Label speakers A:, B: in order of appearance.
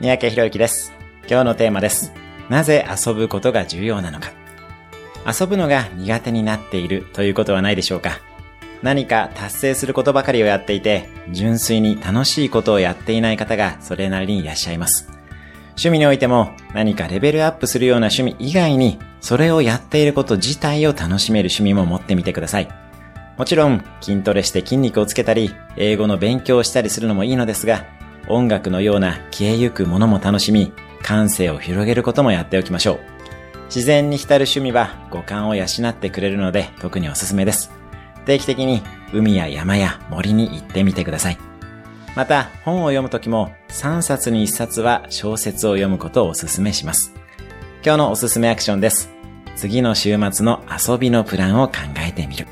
A: 三宅博之です。今日のテーマです。なぜ遊ぶことが重要なのか。遊ぶのが苦手になっているということはないでしょうか何か達成することばかりをやっていて、純粋に楽しいことをやっていない方がそれなりにいらっしゃいます。趣味においても何かレベルアップするような趣味以外に、それをやっていること自体を楽しめる趣味も持ってみてください。もちろん筋トレして筋肉をつけたり、英語の勉強をしたりするのもいいのですが、音楽のような消えゆくものも楽しみ、感性を広げることもやっておきましょう。自然に浸る趣味は五感を養ってくれるので特におすすめです。定期的に海や山や森に行ってみてください。また本を読むときも3冊に1冊は小説を読むことをお勧めします。今日のおすすめアクションです。次の週末の遊びのプランを考えてみる。